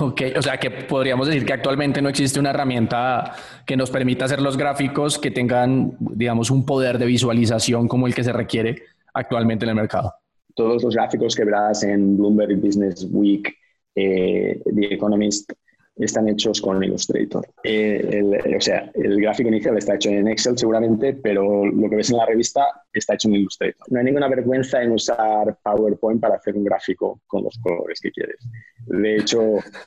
Ok, o sea que podríamos decir que actualmente no existe una herramienta que nos permita hacer los gráficos que tengan, digamos, un poder de visualización como el que se requiere actualmente en el mercado. Todos los gráficos que verás en Bloomberg Business Week, eh, The Economist, están hechos con Illustrator. Eh, o sea, el gráfico inicial está hecho en Excel seguramente, pero lo que ves en la revista está hecho en Illustrator. No hay ninguna vergüenza en usar PowerPoint para hacer un gráfico con los colores que quieres. De hecho,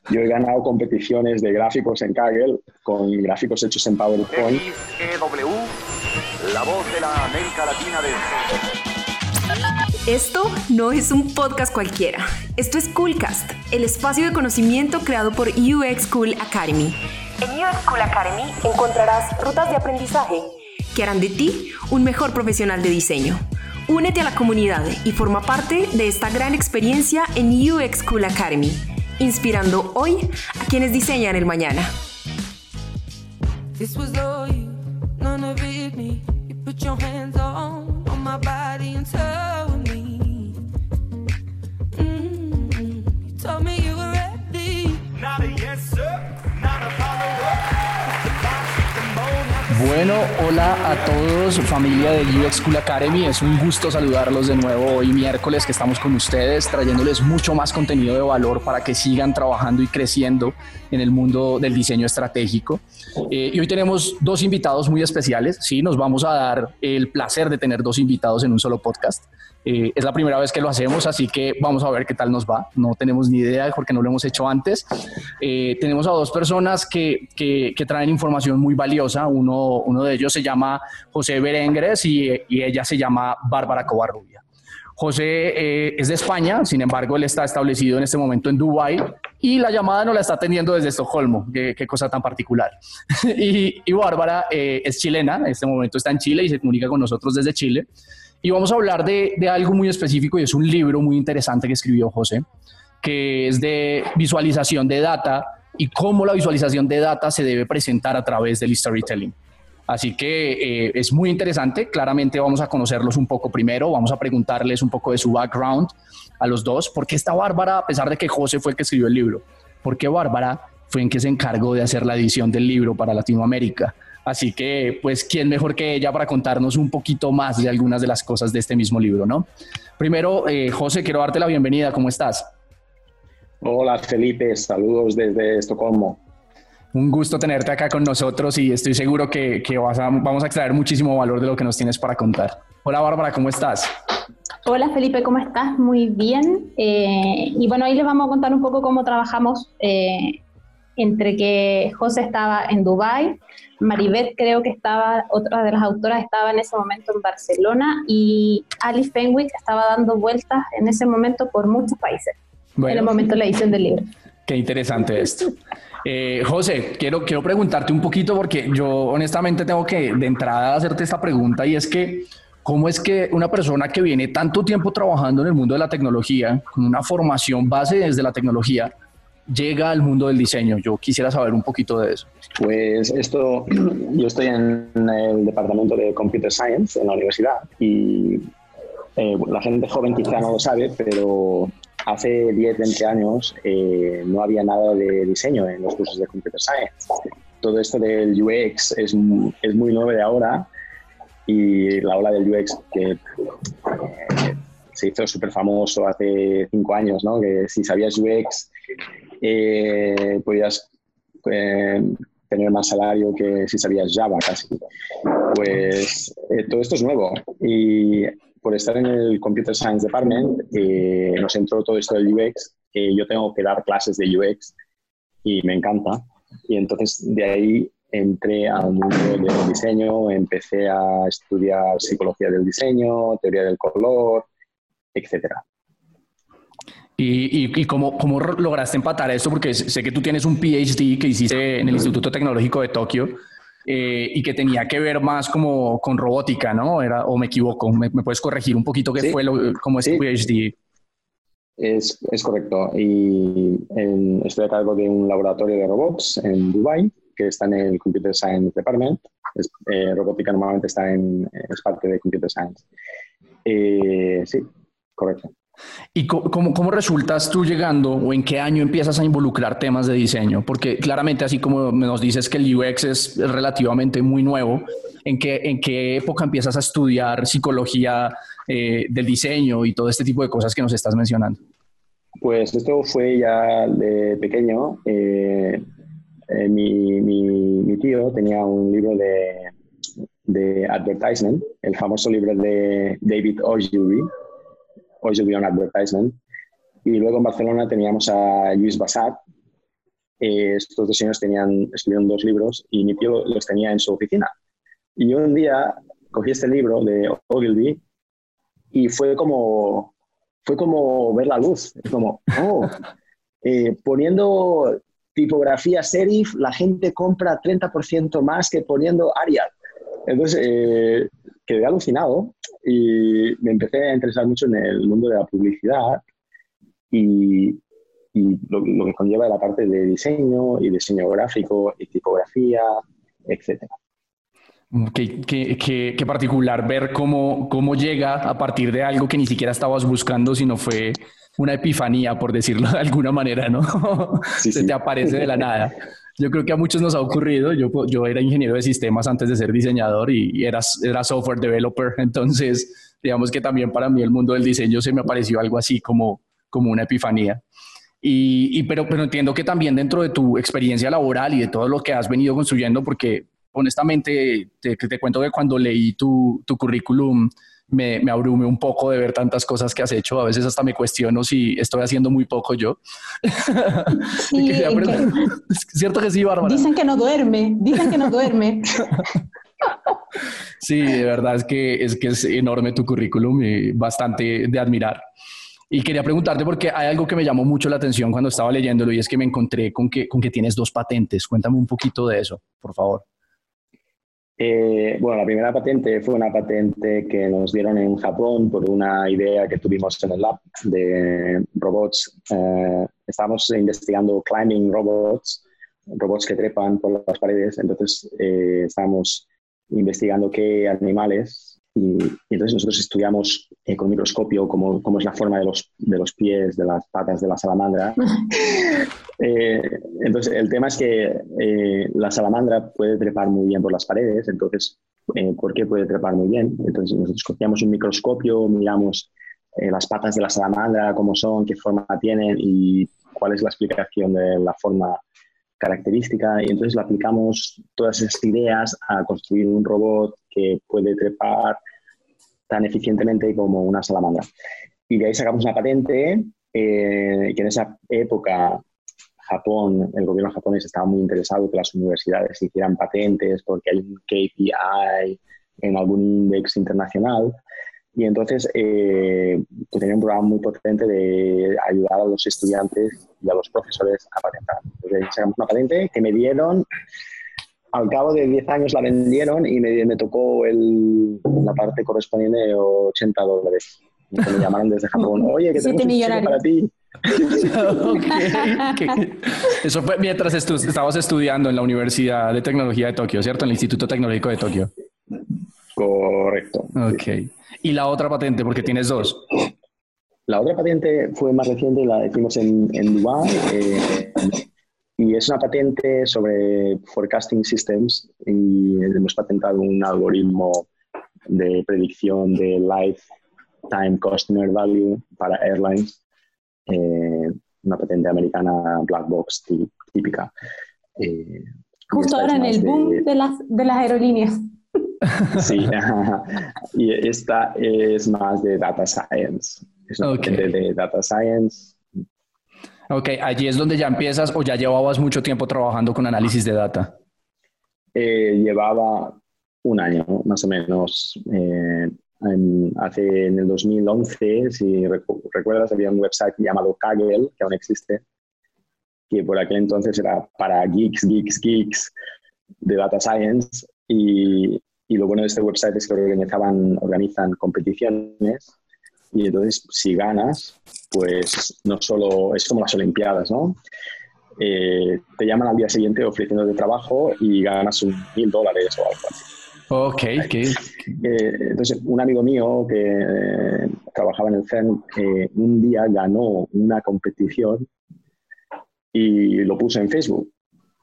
yo he ganado competiciones de gráficos en Kaggle con gráficos hechos en PowerPoint. XEW, la voz de la América Latina de... Esto no es un podcast cualquiera. Esto es Coolcast, el espacio de conocimiento creado por UX Cool Academy. En UX Cool Academy encontrarás rutas de aprendizaje que harán de ti un mejor profesional de diseño. Únete a la comunidad y forma parte de esta gran experiencia en UX Cool Academy, inspirando hoy a quienes diseñan el mañana. Bueno, hola a todos, familia de UX School Academy. Es un gusto saludarlos de nuevo hoy miércoles que estamos con ustedes, trayéndoles mucho más contenido de valor para que sigan trabajando y creciendo en el mundo del diseño estratégico. Eh, y hoy tenemos dos invitados muy especiales. Sí, nos vamos a dar el placer de tener dos invitados en un solo podcast. Eh, es la primera vez que lo hacemos, así que vamos a ver qué tal nos va. No tenemos ni idea porque no lo hemos hecho antes. Eh, tenemos a dos personas que, que, traen información muy valiosa. Uno, uno de ellos se llama José Berengres y, y ella se llama Bárbara Covarrubia. José eh, es de España, sin embargo, él está establecido en este momento en Dubái y la llamada no la está atendiendo desde Estocolmo. Qué, qué cosa tan particular. y, y, Bárbara es chilena, en este momento está en Chile y se comunica con nosotros desde Chile. Y vamos a hablar de, de, algo muy específico y es un libro muy interesante que escribió José, que es de visualización de data y cómo la visualización de data se debe presentar a través del storytelling. Así que eh, es muy interesante. Claramente vamos a conocerlos un poco primero, vamos a preguntarles un poco de su background a los dos. ¿Por qué esta Bárbara, a pesar de que José fue el que escribió el libro? ¿Por qué Bárbara fue en que se encargó de hacer la edición del libro para Latinoamérica? Así que, pues, ¿quién mejor que ella para contarnos un poquito más de algunas de las cosas de este mismo libro, no? Primero, eh, José, quiero darte la bienvenida. ¿Cómo estás? Hola, Felipe. Saludos desde Estocolmo. Un gusto tenerte acá con nosotros y estoy seguro que, vamos a extraer muchísimo valor de lo que nos tienes para contar. Hola, Bárbara, ¿cómo estás? Hola Felipe, ¿cómo estás? Muy bien. Eh, y bueno, ahí les vamos a contar un poco cómo trabajamos eh, entre que José estaba en Dubái, Maribeth creo que estaba, otra de las autoras estaba en ese momento en Barcelona y Alice Fenwick estaba dando vueltas en ese momento por muchos países, en el momento de la edición del libro. Qué interesante esto. Eh, José, quiero, quiero preguntarte un poquito porque yo honestamente tengo que de entrada hacerte esta pregunta y es que, ¿cómo es que una persona que viene tanto tiempo trabajando en el mundo de la tecnología, con una formación base desde la tecnología, llega al mundo del diseño? Yo quisiera saber un poquito de eso. Pues esto, yo estoy en el departamento de Computer Science en la universidad y eh, la gente joven quizá no lo sabe, pero hace 10, 20 años eh, no había nada de diseño en los cursos de Computer Science. Todo esto del UX es, es muy nuevo de ahora y la ola del UX que eh, se hizo súper famoso hace 5 años, ¿no? que si sabías UX eh, podías eh, tener más salario que si sabías Java casi. Pues eh, todo esto es nuevo y por estar en el Computer Science Department eh, nos entró todo esto del UX, que yo tengo que dar clases de UX y me encanta. Y entonces de ahí entré al mundo del diseño, empecé a estudiar psicología del diseño, teoría del color, etcétera. ¿Y, y, cómo, cómo, lograste empatar esto? Porque sé que tú tienes un PhD que hiciste en el Instituto Tecnológico de Tokio eh, y que tenía que ver más como con robótica, ¿no? Era, ¿O me equivoco? ¿Me, puedes corregir un poquito qué fue lo, cómo es sí. PhD? Es, es correcto. Y estoy a cargo de un laboratorio de robots en Dubai que está en el Computer Science Department. Eh, robótica normalmente está en, es parte de Computer Science. Eh, sí, correcto. ¿Y cómo, cómo, resultas tú llegando o en qué año empiezas a involucrar temas de diseño? Porque claramente, así como nos dices que el UX es relativamente muy nuevo, ¿en qué, en qué época empiezas a estudiar psicología eh, del diseño y todo este tipo de cosas que nos estás mencionando? Pues esto fue ya de pequeño. Eh, eh, mi, mi, tío tenía un libro de, de advertisement, el famoso libro de David Ogilvy, Ogilvy on Advertisement. Y luego en Barcelona teníamos a Luis Bassat. Eh, estos dos señores tenían, escribieron dos libros y mi tío los tenía en su oficina. Y un día cogí este libro de Ogilvy y fue como, fue como ver la luz. Es como, oh, eh, poniendo tipografía serif, la gente compra 30% más que poniendo Arial. Entonces, eh, quedé alucinado y me empecé a interesar mucho en el mundo de la publicidad y, lo, que conlleva la parte de diseño y diseño gráfico y tipografía, etc. Qué, qué, qué, particular ver cómo, cómo llega a partir de algo que ni siquiera estabas buscando, sino fue una epifanía, por decirlo de alguna manera, ¿no? Se te aparece de la nada. Yo creo que a muchos nos ha ocurrido. Yo, yo era ingeniero de sistemas antes de ser diseñador y era, era software developer. Entonces, digamos que también para mí el mundo del diseño se me apareció algo así como, como una epifanía. Y, pero, pero entiendo que también dentro de tu experiencia laboral y de todo lo que has venido construyendo, porque honestamente te, te cuento que cuando leí tu, tu currículum, me, me abrume un poco de ver tantas cosas que has hecho. A veces hasta me cuestiono si estoy haciendo muy poco yo. Sí, es cierto que sí, Bárbara. Dicen que no duerme, dicen que no duerme. sí, de verdad es que, es que es enorme tu currículum y bastante de admirar. Y quería preguntarte porque hay algo que me llamó mucho la atención cuando estaba leyéndolo y es que me encontré con que, con que tienes dos patentes. Cuéntame un poquito de eso, por favor. Eh, bueno, la primera patente fue una patente que nos dieron en Japón por una idea que tuvimos en el lab de robots. Eh, estábamos investigando climbing robots, robots que trepan por las paredes. Entonces, eh, estábamos investigando qué animales y, entonces nosotros estudiamos eh, con microscopio cómo, cómo, es la forma de los, de los pies, de las patas de la salamandra. Eh, entonces, el tema es que eh, la salamandra puede trepar muy bien por las paredes, entonces, ¿por qué puede trepar muy bien? Entonces, nosotros cogíamos un microscopio, miramos las patas de la salamandra, cómo son, qué forma tienen y cuál es la explicación de la forma característica y entonces le aplicamos todas esas ideas a construir un robot que puede trepar tan eficientemente como una salamandra. Y de ahí sacamos una patente eh, que en esa época Japón, el gobierno japonés estaba muy interesado que las universidades hicieran patentes porque hay un KPI en algún index internacional y entonces eh, pues tenía un programa muy potente de ayudar a los estudiantes y a los profesores a patentar. Entonces sacamos una patente que me dieron, al cabo de 10 años la vendieron y me, me tocó el, la parte correspondiente de 80 dólares. me llamaron desde Japón, oye, que tenemos un para ti. Eso fue mientras estabas estudiando en la Universidad de Tecnología de Tokio, ¿cierto? En el Instituto Tecnológico de Tokio. Correcto. Ok. ¿Y la otra patente? Porque tienes dos. La otra patente fue más reciente, la hicimos en, en Dubái. Eh, y es una patente sobre forecasting systems y hemos patentado un algoritmo de predicción de lifetime customer value para airlines, eh, una patente americana black box típica. Eh, Justo ahora en el boom de las, de las aerolíneas. Sí, y esta es más de data science. Es de data science. Ok, allí es donde ya empiezas o ya llevabas mucho tiempo trabajando con análisis de data. Eh, llevaba un año, más o menos. Eh, en, hace en el 2011, si recuerdas, había un website llamado Kaggle, que aún existe, que por aquel entonces era para geeks, geeks, geeks de data science. Y, y lo bueno de este website es que organizaban, organizan competiciones y entonces si ganas, pues no solo es como las Olimpiadas, ¿no? Eh, te llaman al día siguiente ofreciéndote trabajo y ganas un mil dólares o algo así. Ok, ok. Eh, entonces, un amigo mío que eh, trabajaba en el CERN, eh, un día ganó una competición y lo puso en Facebook.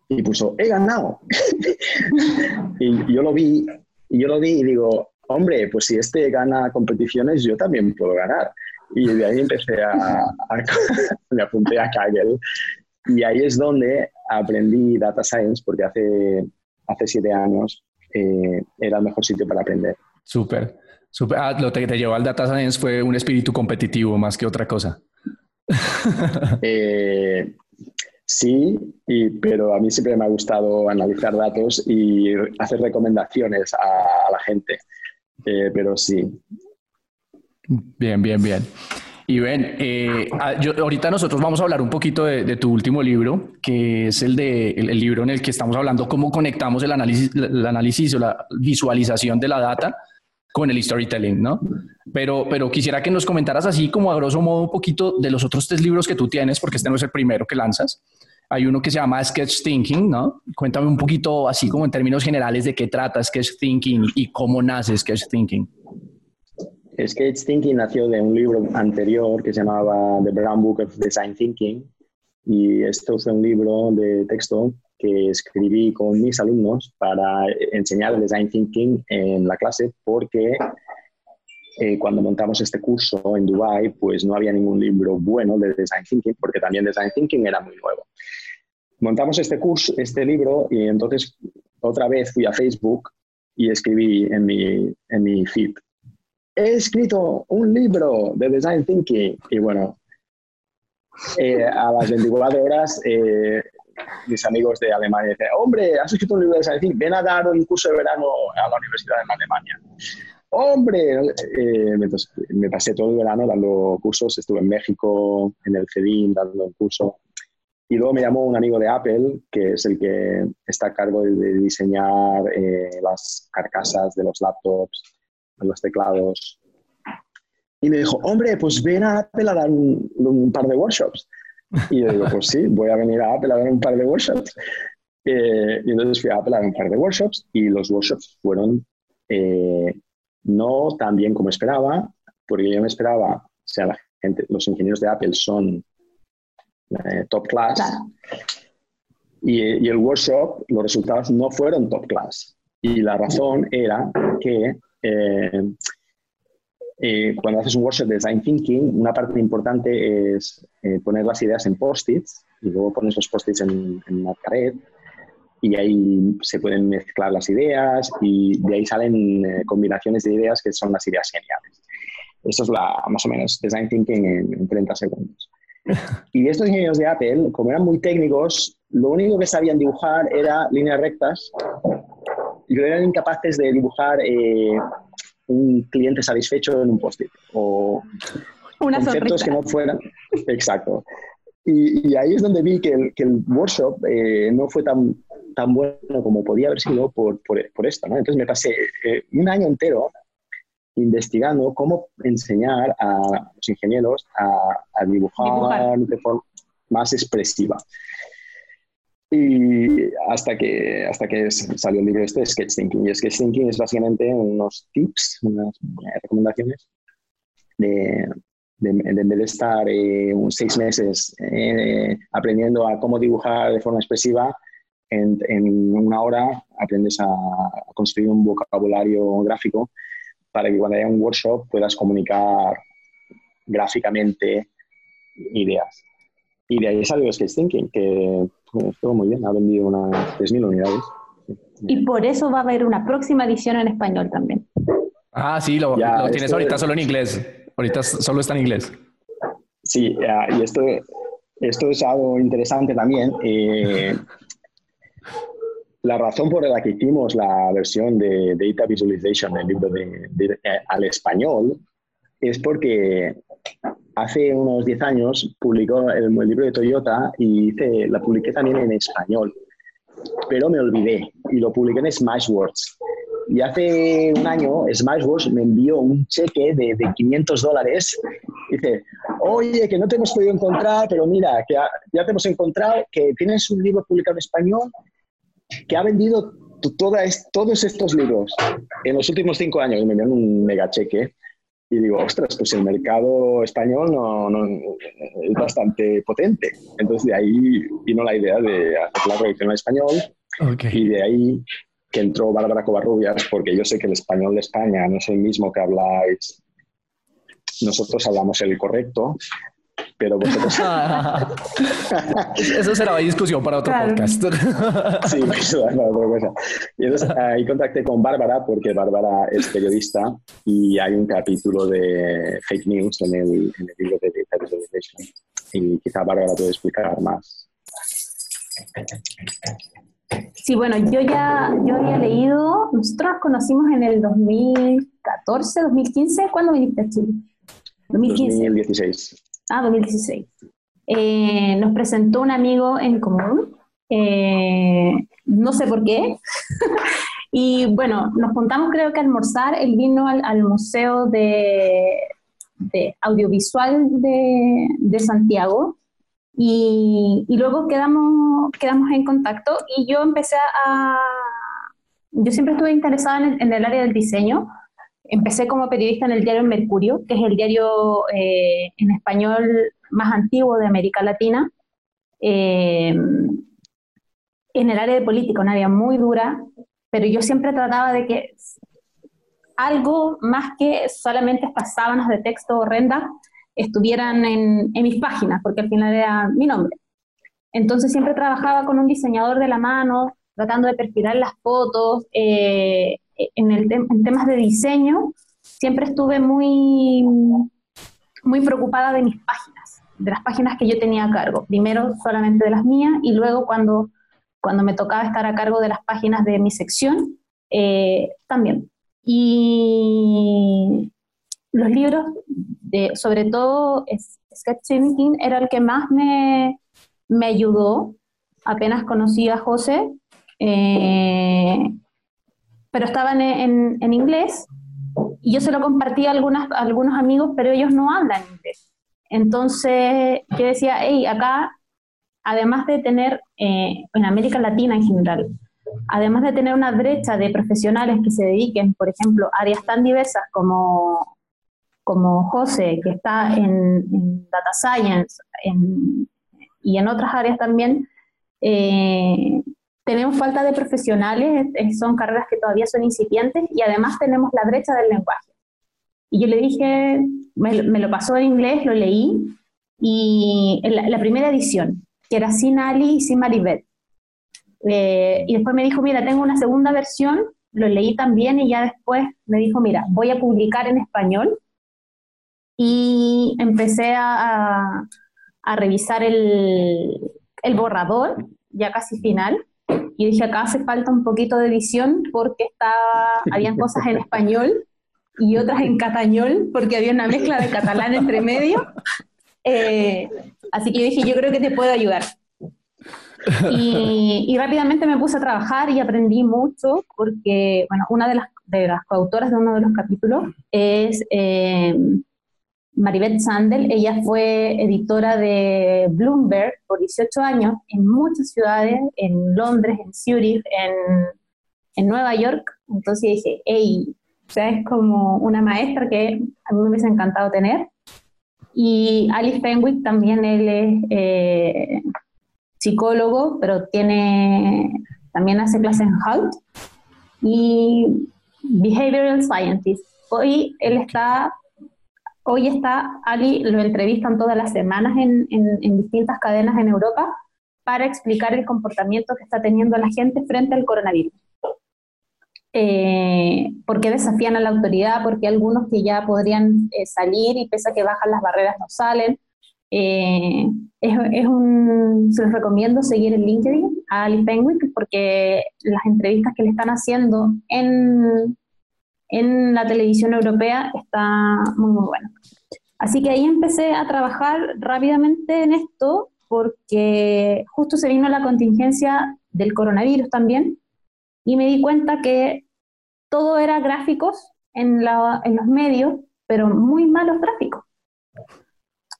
Y puso, he ganado. y yo lo vi, y yo lo vi y digo, hombre, pues si este gana competiciones, yo también puedo ganar. Y de ahí empecé a, me apunté a Kaggle. Y ahí es donde aprendí Data Science, porque hace, hace siete años eh, era el mejor sitio para aprender. Súper. Súper. Ah, lo que te llevó al Data Science fue un espíritu competitivo más que otra cosa. eh, sí, y, pero a mí siempre me ha gustado analizar datos y hacer recomendaciones a, la gente. Eh, pero sí. Bien, bien, bien. Y ven, eh, ah, ahorita nosotros vamos a hablar un poquito de, tu último libro, que es el, de, el, libro en el que estamos hablando cómo conectamos el análisis, el análisis o la visualización de la data con el storytelling, ¿no? Pero, pero quisiera que nos comentaras así como a grosso modo un poquito de los otros tres libros que tú tienes, porque este no es el primero que lanzas. Hay uno que se llama Sketch Thinking, ¿no? Cuéntame un poquito así como en términos generales de qué trata Sketch Thinking y cómo nace Sketch Thinking. Sketch Thinking nació de un libro anterior que se llamaba The Brown Book of Design Thinking y esto fue un libro de texto que escribí con mis alumnos para enseñar Design Thinking en la clase porque eh, cuando montamos este curso en Dubai pues no había ningún libro bueno de Design Thinking porque también Design Thinking era muy nuevo. Montamos este curso, este libro y entonces otra vez fui a Facebook y escribí en mi, en mi feed he escrito un libro de Design Thinking y bueno, eh, a las 24 horas eh, mis amigos de Alemania dicen, hombre, has escrito un libro de Thinking, ven a dar un curso de verano a la Universidad de Alemania. Hombre, eh, me pasé todo el verano dando cursos, estuve en México, en el CEDIN, dando un curso. Y luego me llamó un amigo de Apple, que es el que está a cargo de, diseñar las carcasas de los laptops los teclados. Y me dijo, hombre, pues ven a Apple a dar un, par de workshops. Y yo digo, pues sí, voy a venir a Apple a dar un par de workshops. Eh, y entonces fui a Apple a dar un par de workshops y los workshops fueron eh, no tan bien como esperaba, porque yo me esperaba, o sea, la gente, los ingenieros de Apple son eh, top class. Y, y, el workshop, los resultados no fueron top class. Y la razón era que eh, eh, cuando haces un workshop de design thinking, una parte importante es eh, poner las ideas en post-its y luego pones los post-its en, en una pared y ahí se pueden mezclar las ideas y de ahí salen combinaciones de ideas que son las ideas geniales. Esto es la, más o menos design thinking en, en 30 segundos. Y estos ingenieros de Apple, como eran muy técnicos, lo único que sabían dibujar era líneas rectas y eran incapaces de dibujar eh, un cliente satisfecho en un post-it o conceptos que no fueran. Exacto. Y, ahí es donde vi que el, que el workshop eh, no fue tan, tan bueno como podía haber sido por, por, por esto. ¿no? Entonces me pasé eh, un año entero investigando cómo enseñar a los ingenieros a, a dibujar, dibujar, de forma más expresiva. Y hasta que, hasta que salió el libro este Sketch Thinking. Y Sketch Thinking es básicamente unos tips, unas recomendaciones de, de, de de estar eh, seis meses eh, aprendiendo a cómo dibujar de forma expresiva, en, en, una hora aprendes a construir un vocabulario gráfico para que cuando haya un workshop puedas comunicar gráficamente ideas. Y de ahí salió Sketch Thinking, que estuvo muy bien, ha vendido unas 3.000 unidades. Y por eso va a haber una próxima edición en español también. Ah, sí, lo, tienes ahorita solo en inglés. Ahorita solo está en inglés. Sí, y esto, esto es algo interesante también. Eh, la razón por la que hicimos la versión de Data Visualization del libro de, eh, al español es porque hace unos 10 años publicó el, libro de Toyota y hice, la publiqué también en español, pero me olvidé y lo publiqué en Smashwords. Y hace un año Smashwords me envió un cheque de, de 500 dólares. Dice, oye, que no te hemos podido encontrar, pero mira, que ya te hemos encontrado, que tienes un libro publicado en español que ha vendido toda todos estos libros en los últimos cinco años me dieron un mega cheque y digo, ostras, pues el mercado español no, es bastante potente. Entonces de ahí vino la idea de hacer la colección al español y de ahí que entró Bárbara Covarrubias, porque yo sé que el español de España no es el mismo que habláis. Nosotros hablamos el correcto, pero vosotros... eso será discusión para otro podcast. sí, eso para otra cosa. Y entonces ahí contacté con Bárbara, porque Bárbara es periodista y hay un capítulo de fake news en el, en el libro de Television. Y quizá Bárbara puede explicar más. Sí, bueno, yo ya yo había leído, nosotros nos conocimos en el 2014, 2015, ¿cuándo viniste a Chile? 2015. 2016. Ah, 2016. Eh, nos presentó un amigo en común, eh, no sé por qué, y bueno, nos juntamos creo que a almorzar, él vino al, Museo de, Audiovisual de, Santiago, y, luego quedamos, quedamos en contacto. Y yo empecé a... Yo siempre estuve interesada en el área del diseño, Empecé como periodista en el diario Mercurio, que es el diario eh, en español más antiguo de América Latina, eh, en el área de política, una área muy dura, pero yo siempre trataba de que algo más que solamente estas sábanas de texto horrendas estuvieran en, en mis páginas, porque al final era mi nombre. Entonces siempre trabajaba con un diseñador de la mano, tratando de perfilar las fotos, eh, en, el en temas de diseño, siempre estuve muy, muy preocupada de mis páginas, de las páginas que yo tenía a cargo. Primero solamente de las mías y luego cuando, cuando me tocaba estar a cargo de las páginas de mi sección, eh, también. Y los libros, de, sobre todo Sketching era el que más me, me ayudó. Apenas conocí a José, eh, pero estaban en, en, inglés y yo se lo compartí a, algunas, algunos amigos, pero ellos no hablan inglés. Entonces yo decía, hey, acá, además de tener, eh, en América Latina en general, además de tener una brecha de profesionales que se dediquen, por ejemplo, a áreas tan diversas como, como José, que está en, Data Science y en otras áreas también, eh, tenemos falta de profesionales, son carreras que todavía son incipientes y además tenemos la brecha del lenguaje. Y yo le dije, me, lo pasó en inglés, lo leí, y la, primera edición, que era sin Ali y sin Maribel. Eh, y después me dijo, mira, tengo una segunda versión, lo leí también y ya después me dijo, mira, voy a publicar en español. Y empecé a, a, revisar el, el borrador, ya casi final, y dije, acá hace falta un poquito de visión porque estaba, habían cosas en español y otras en catañol porque había una mezcla de catalán entre medio. Eh, así que yo dije, yo creo que te puedo ayudar. Y, rápidamente me puse a trabajar y aprendí mucho porque, bueno, una de las, de las coautoras de uno de los capítulos es eh, Maribeth Sandel, ella fue editora de Bloomberg por 18 años en muchas ciudades, en Londres, en Zurich, en, en Nueva York. Entonces dije, hey, o sea, es como una maestra que a mí me hubiese encantado tener. Y Alice Fenwick también, él es eh, psicólogo, pero tiene, también hace clases en Halt. Y Behavioral Scientist. Hoy él está Hoy está Ali, lo entrevistan todas las semanas en, distintas cadenas en Europa para explicar el comportamiento que está teniendo la gente frente al coronavirus. Eh, ¿Por qué desafían a la autoridad? Porque algunos que ya podrían eh, salir y pese a que bajan las barreras no salen. Eh, es, un, se los recomiendo seguir en LinkedIn a Ali Penwick porque las entrevistas que le están haciendo en, en la televisión europea está muy, muy bueno. Así que ahí empecé a trabajar rápidamente en esto porque justo se vino la contingencia del coronavirus también y me di cuenta que todo era gráficos en, en los medios, pero muy malos gráficos.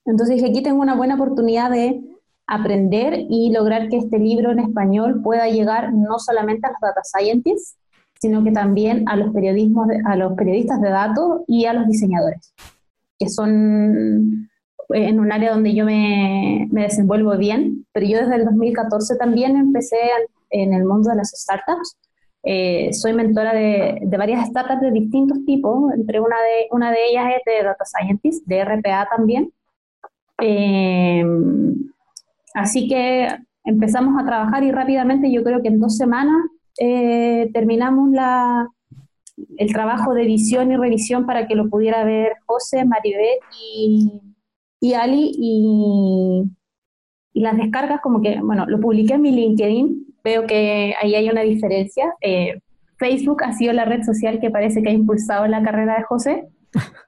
Entonces dije, aquí tengo una buena oportunidad de aprender y lograr que este libro en español pueda llegar no solamente a los data scientists, sino que también a los, periodismos a los periodistas de datos y a los diseñadores, que son en un área donde yo me, me desenvuelvo bien, pero yo desde el 2014 también empecé en el mundo de las startups. Eh, soy mentora de, de, varias startups de distintos tipos, entre una de, una de ellas es de Data Scientist, de RPA también. Eh, así que empezamos a trabajar y rápidamente, yo creo que en dos semanas, eh, terminamos la, el trabajo de edición y revisión para que lo pudiera ver José, Maribel y, y Ali y, y, las descargas como que, bueno, lo publiqué en mi LinkedIn, veo que ahí hay una diferencia. Eh, Facebook ha sido la red social que parece que ha impulsado la carrera de José.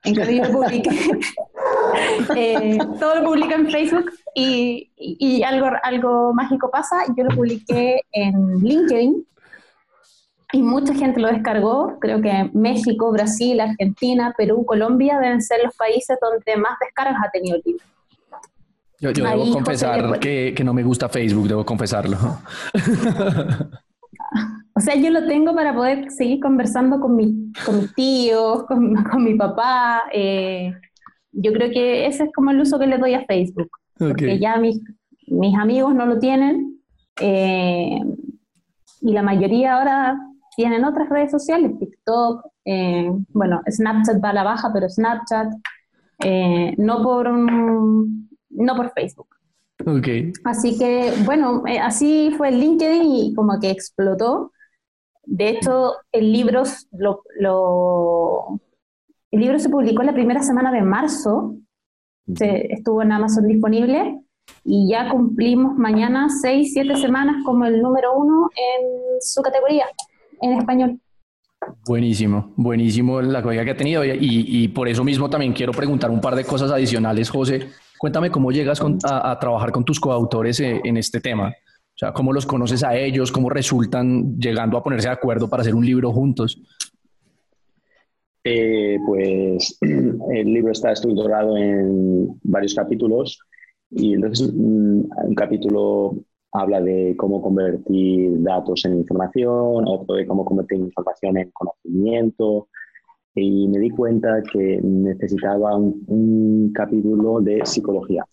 En cambio yo publiqué, eh, todo lo publico en Facebook y, y, algo, algo mágico pasa, yo lo publiqué en LinkedIn y mucha gente lo descargó. Creo que México, Brasil, Argentina, Perú, Colombia deben ser los países donde más descargas ha tenido el libro. Yo, debo confesar que, que, no me gusta Facebook, debo confesarlo. O sea, yo lo tengo para poder seguir conversando con, mi, con mis tíos, con, con mi papá. Eh, yo creo que ese es como el uso que le doy a Facebook. Porque ya mis, mis amigos no lo tienen. Eh, y la mayoría ahora tienen otras redes sociales, TikTok, eh, bueno, Snapchat va a la baja, pero Snapchat, eh, no, por, no por Facebook. Okay. Así que, bueno, eh, así fue el LinkedIn y como que explotó. De hecho, el libro, lo, lo, el libro se publicó la primera semana de marzo, se, estuvo en Amazon disponible y ya cumplimos mañana seis, siete semanas como el número uno en su categoría en español. Buenísimo, buenísimo la acogida que ha tenido y, y, por eso mismo también quiero preguntar un par de cosas adicionales, José. Cuéntame cómo llegas a, a, trabajar con tus coautores eh, en este tema. O sea, cómo los conoces a ellos, cómo resultan llegando a ponerse de acuerdo para hacer un libro juntos. Eh, pues el libro está estructurado en varios capítulos y entonces mm, un capítulo habla de cómo convertir datos en información, otro de cómo convertir información en conocimiento. Y me di cuenta que necesitaba un, capítulo de psicología.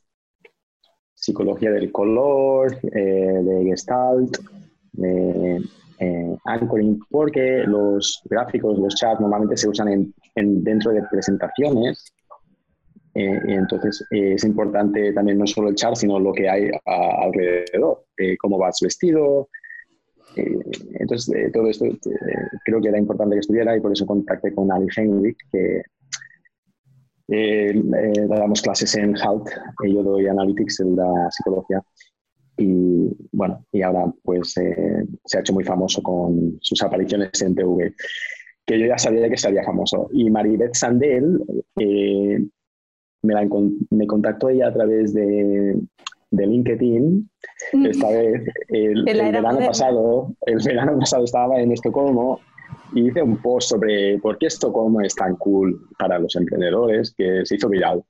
Psicología del color, eh, de gestalt, de eh, anchoring, porque los gráficos, los chats normalmente se usan en, dentro de presentaciones eh, entonces eh, es importante también no solo el char, sino lo que hay alrededor, eh, cómo vas vestido. entonces, todo esto creo que era importante que estudiara y por eso contacté con Ali Henrik, que damos clases en HALT, yo doy Analytics, en la psicología. Y bueno, y ahora pues se ha hecho muy famoso con sus apariciones en TV, que yo ya sabía que sería famoso. Y Maribeth Sandel me, la, me contactó ella a través de, de LinkedIn. Mm. Esta vez, el, verano pasado, el verano pasado estaba en Estocolmo y hice un post sobre por qué Estocolmo es tan cool para los emprendedores que se hizo viral.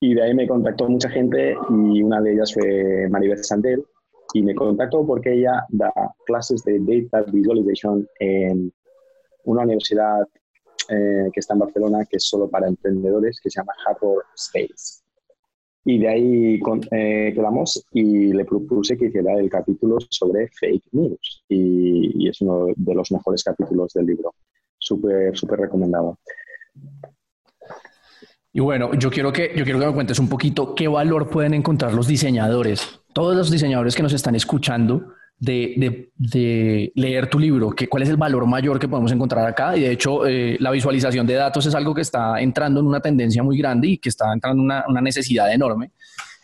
Y de ahí me contactó mucha gente y una de ellas fue Maribeth Sandel y me contactó porque ella da clases de Data Visualization en una universidad eh, que está en Barcelona, que es solo para emprendedores, que se llama Hardware Space. Y de ahí eh, quedamos y le propuse que hiciera el capítulo sobre fake news. Y, y es uno de los mejores capítulos del libro. Súper, súper recomendado. Y bueno, yo quiero, que, yo quiero que me cuentes un poquito qué valor pueden encontrar los diseñadores, todos los diseñadores que nos están escuchando de, leer tu libro, que, cuál es el valor mayor que podemos encontrar acá. Y de hecho, eh, la visualización de datos es algo que está entrando en una tendencia muy grande y que está entrando en una, una necesidad enorme,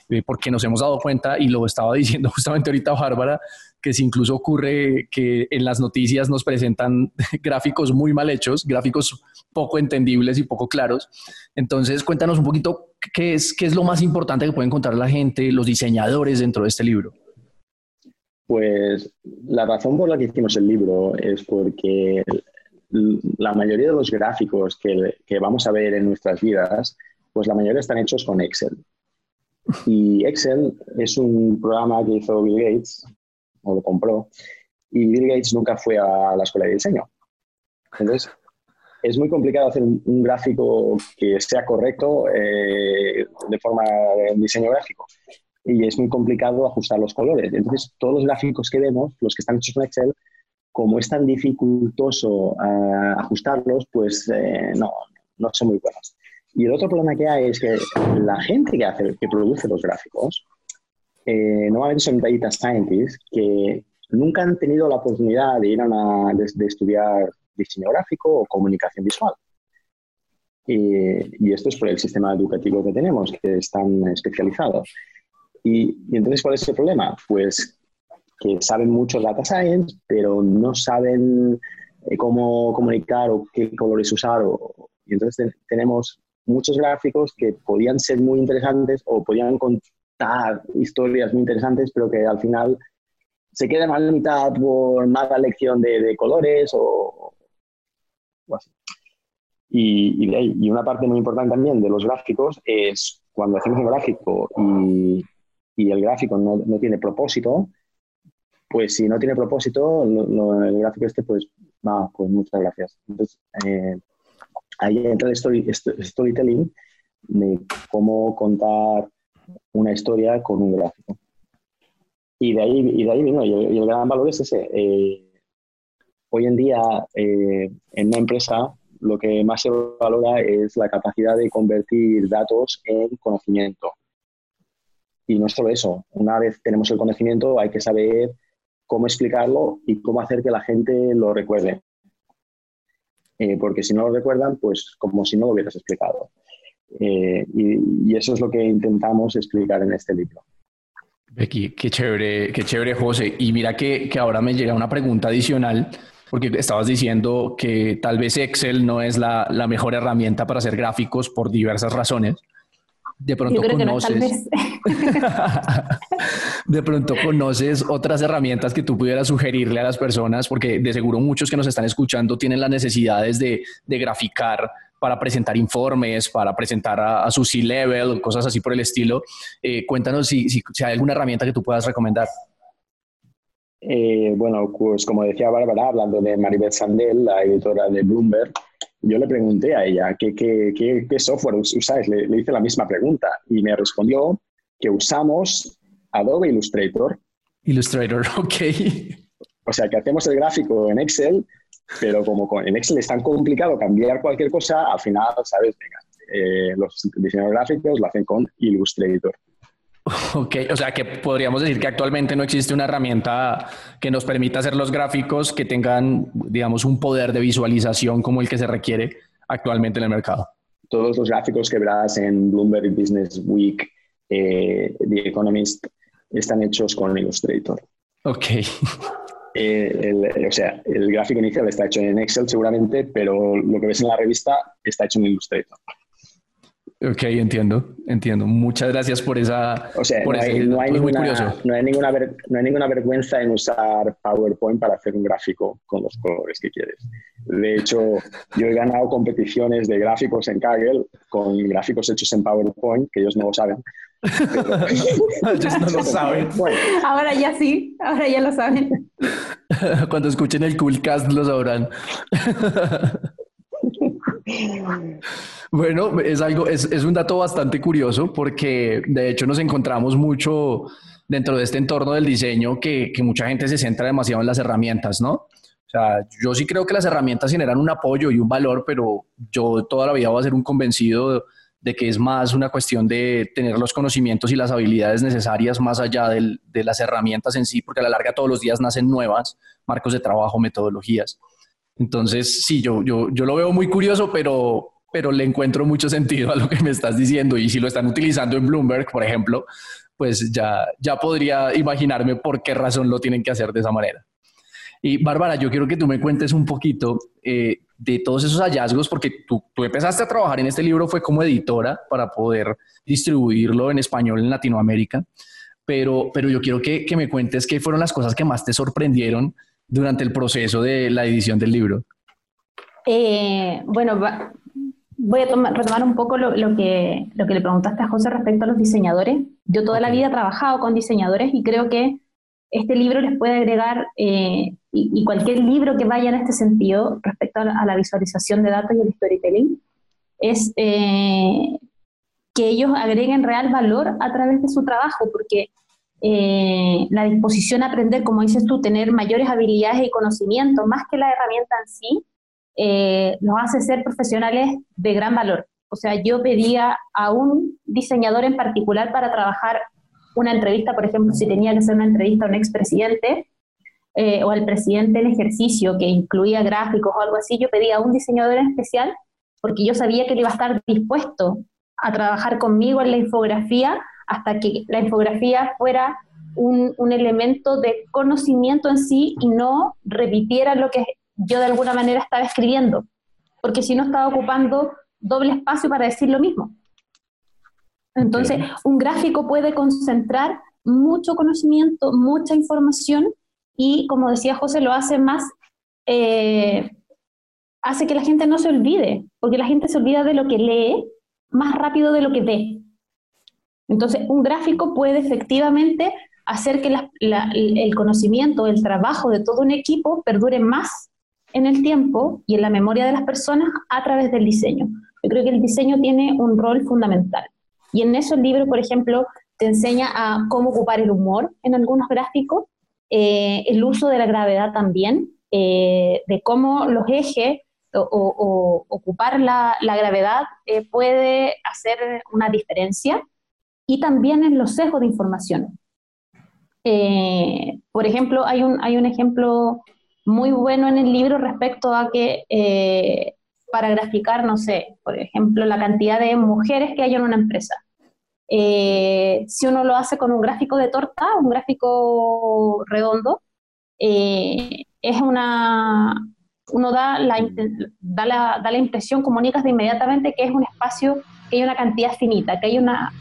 eh, porque nos hemos dado cuenta, y lo estaba diciendo justamente ahorita Bárbara, que si incluso ocurre que en las noticias nos presentan gráficos muy mal hechos, gráficos poco entendibles y poco claros. Entonces, cuéntanos un poquito qué es, qué es lo más importante que puede encontrar la gente, los diseñadores dentro de este libro. Pues la razón por la que hicimos el libro es porque la mayoría de los gráficos que, vamos a ver en nuestras vidas, pues la mayoría están hechos con Excel. Y Excel es un programa que hizo Bill Gates, o lo compró, y Bill Gates nunca fue a la escuela de diseño. Entonces, es muy complicado hacer un, gráfico que sea correcto eh, de forma de diseño gráfico. Y es muy complicado ajustar los colores. Entonces, todos los gráficos que vemos, los que están hechos con Excel, como es tan dificultoso eh, ajustarlos, pues eh, no, no son muy buenos. Y el otro problema que hay es que la gente que, hace, que produce los gráficos, eh, normalmente son data scientists que nunca han tenido la oportunidad de ir a una, de, estudiar diseño gráfico o comunicación visual. Y, esto es por el sistema educativo que tenemos, que están especializados. Y, y entonces, ¿cuál es el problema? Pues que saben mucho data science, pero no saben eh, cómo comunicar o qué colores usar. O, y entonces tenemos muchos gráficos que podían ser muy interesantes o podían contar historias muy interesantes, pero que al final se quedan a la mitad por mala elección de, colores o, así. Y, y, una parte muy importante también de los gráficos es cuando hacemos un gráfico y, y el gráfico no, no, tiene propósito, pues si no tiene propósito, el gráfico este, pues va, pues muchas gracias. Entonces, eh, ahí entra el storytelling de cómo contar una historia con un gráfico. Y de ahí, y de ahí vino, y el, gran valor es ese. Eh, hoy en día, eh, en una empresa, lo que más se valora es la capacidad de convertir datos en conocimiento. Y no solo eso, una vez tenemos el conocimiento, hay que saber cómo explicarlo y cómo hacer que la gente lo recuerde. Eh, porque si no lo recuerdan, pues como si no lo hubieras explicado. Eh, y, eso es lo que intentamos explicar en este libro. Becky, qué chévere, qué chévere, José. Y mira que, que ahora me llega una pregunta adicional, porque estabas diciendo que tal vez Excel no es la, la mejor herramienta para hacer gráficos por diversas razones de pronto conoces. de pronto conoces otras herramientas que tú pudieras sugerirle a las personas, porque de seguro muchos que nos están escuchando tienen las necesidades de, graficar para presentar informes, para presentar a, su C-level, cosas así por el estilo. Eh, cuéntanos si, si, hay alguna herramienta que tú puedas recomendar. Eh, bueno, pues como decía Bárbara, hablando de Maribeth Sandel, la editora de Bloomberg, yo le pregunté a ella qué, qué, qué, software usáis, le, le, hice la misma pregunta y me respondió que usamos Adobe Illustrator. Illustrator, ok. O sea, que hacemos el gráfico en Excel, pero como en Excel es tan complicado cambiar cualquier cosa, al final, ¿sabes? Venga, eh, los diseñadores gráficos lo hacen con Illustrator. Ok, o sea que podríamos decir que actualmente no existe una herramienta que nos permita hacer los gráficos que tengan, digamos, un poder de visualización como el que se requiere actualmente en el mercado. Todos los gráficos que verás en Bloomberg Business Week, eh, The Economist, están hechos con Illustrator. Ok. Eh, o sea, el gráfico inicial está hecho en Excel seguramente, pero lo que ves en la revista está hecho en Illustrator. Ok, entiendo, entiendo. Muchas gracias por esa. O sea, no, hay, ninguna, no, hay ninguna no hay ninguna vergüenza en usar PowerPoint para hacer un gráfico con los colores que quieres. De hecho, yo he ganado competiciones de gráficos en Kaggle con gráficos hechos en PowerPoint, que ellos no lo saben. ellos no lo saben. Ahora ya sí, ahora ya lo saben. Cuando escuchen el Coolcast lo sabrán. Bueno, es algo, es, es, un dato bastante curioso porque de hecho nos encontramos mucho dentro de este entorno del diseño que, que, mucha gente se centra demasiado en las herramientas, ¿no? O sea, yo sí creo que las herramientas generan un apoyo y un valor, pero yo toda la vida voy a ser un convencido de que es más una cuestión de tener los conocimientos y las habilidades necesarias más allá del, de las herramientas en sí, porque a la larga todos los días nacen nuevas marcos de trabajo, metodologías. Entonces, sí, yo, yo, yo lo veo muy curioso, pero, pero le encuentro mucho sentido a lo que me estás diciendo. Y si lo están utilizando en Bloomberg, por ejemplo, pues ya, ya podría imaginarme por qué razón lo tienen que hacer de esa manera. Y Bárbara, yo quiero que tú me cuentes un poquito eh, de todos esos hallazgos, porque tú, tú, empezaste a trabajar en este libro, fue como editora para poder distribuirlo en español en Latinoamérica, pero, pero yo quiero que, que me cuentes qué fueron las cosas que más te sorprendieron durante el proceso de la edición del libro? Eh, bueno, voy a retomar un poco lo, que, lo que le preguntaste a José respecto a los diseñadores. Yo toda la vida he trabajado con diseñadores y creo que este libro les puede agregar, eh, y, cualquier libro que vaya en este sentido respecto a la, visualización de datos y el storytelling, es eh, que ellos agreguen real valor a través de su trabajo, porque eh, la disposición a aprender, como dices tú, tener mayores habilidades y conocimientos, más que la herramienta en sí, eh, hace ser profesionales de gran valor. O sea, yo pedía a un diseñador en particular para trabajar una entrevista, por ejemplo, si tenía que hacer una entrevista a un expresidente eh, o al presidente en ejercicio que incluía gráficos o algo así, yo pedía a un diseñador en especial porque yo sabía que él iba a estar dispuesto a trabajar conmigo en la infografía hasta que la infografía fuera un, un, elemento de conocimiento en sí y no repitiera lo que yo de alguna manera estaba escribiendo, porque si no estaba ocupando doble espacio para decir lo mismo. Entonces, un gráfico puede concentrar mucho conocimiento, mucha información y, como decía José, lo hace más, eh, hace que la gente no se olvide, porque la gente se olvida de lo que lee más rápido de lo que ve. Entonces, un gráfico puede efectivamente hacer que el conocimiento, el trabajo de todo un equipo perdure más en el tiempo y en la memoria de las personas a través del diseño. Yo creo que el diseño tiene un rol fundamental. Y en eso el libro, por ejemplo, te enseña a cómo ocupar el humor en algunos gráficos, eh, el uso de la gravedad también, eh, de cómo los ejes o, ocupar la, gravedad eh, puede hacer una diferencia, y también en los sesgos de información. por ejemplo, hay un, hay un ejemplo muy bueno en el libro respecto a que eh, para graficar, no sé, por ejemplo, la cantidad de mujeres que hay en una empresa. Eh, si uno lo hace con un gráfico de torta, un gráfico redondo, eh, es una, uno da la, da, la, da la impresión, comunicas de inmediatamente que es un espacio, que hay una cantidad finita, que hay una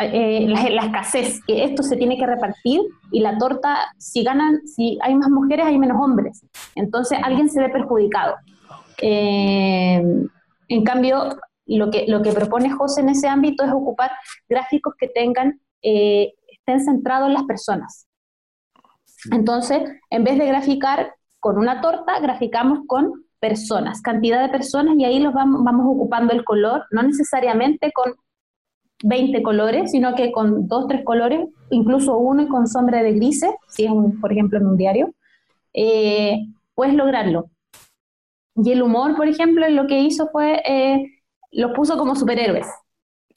eh, la, escasez, que esto se tiene que repartir y la torta, si ganan, si hay más mujeres, hay menos hombres. Entonces alguien se ve perjudicado. Eh, en cambio, lo que, lo que propone José en ese ámbito es ocupar gráficos que tengan, eh, estén centrados en las personas. Entonces, en vez de graficar con una torta, graficamos con personas, cantidad de personas, y ahí los vamos, vamos ocupando el color, no necesariamente con 20 colores, sino que con dos, tres colores, incluso uno y con sombra de grises, si es, un, por ejemplo, en un diario, eh, puedes lograrlo. Y el humor, por ejemplo, lo que hizo fue, eh, los puso como superhéroes.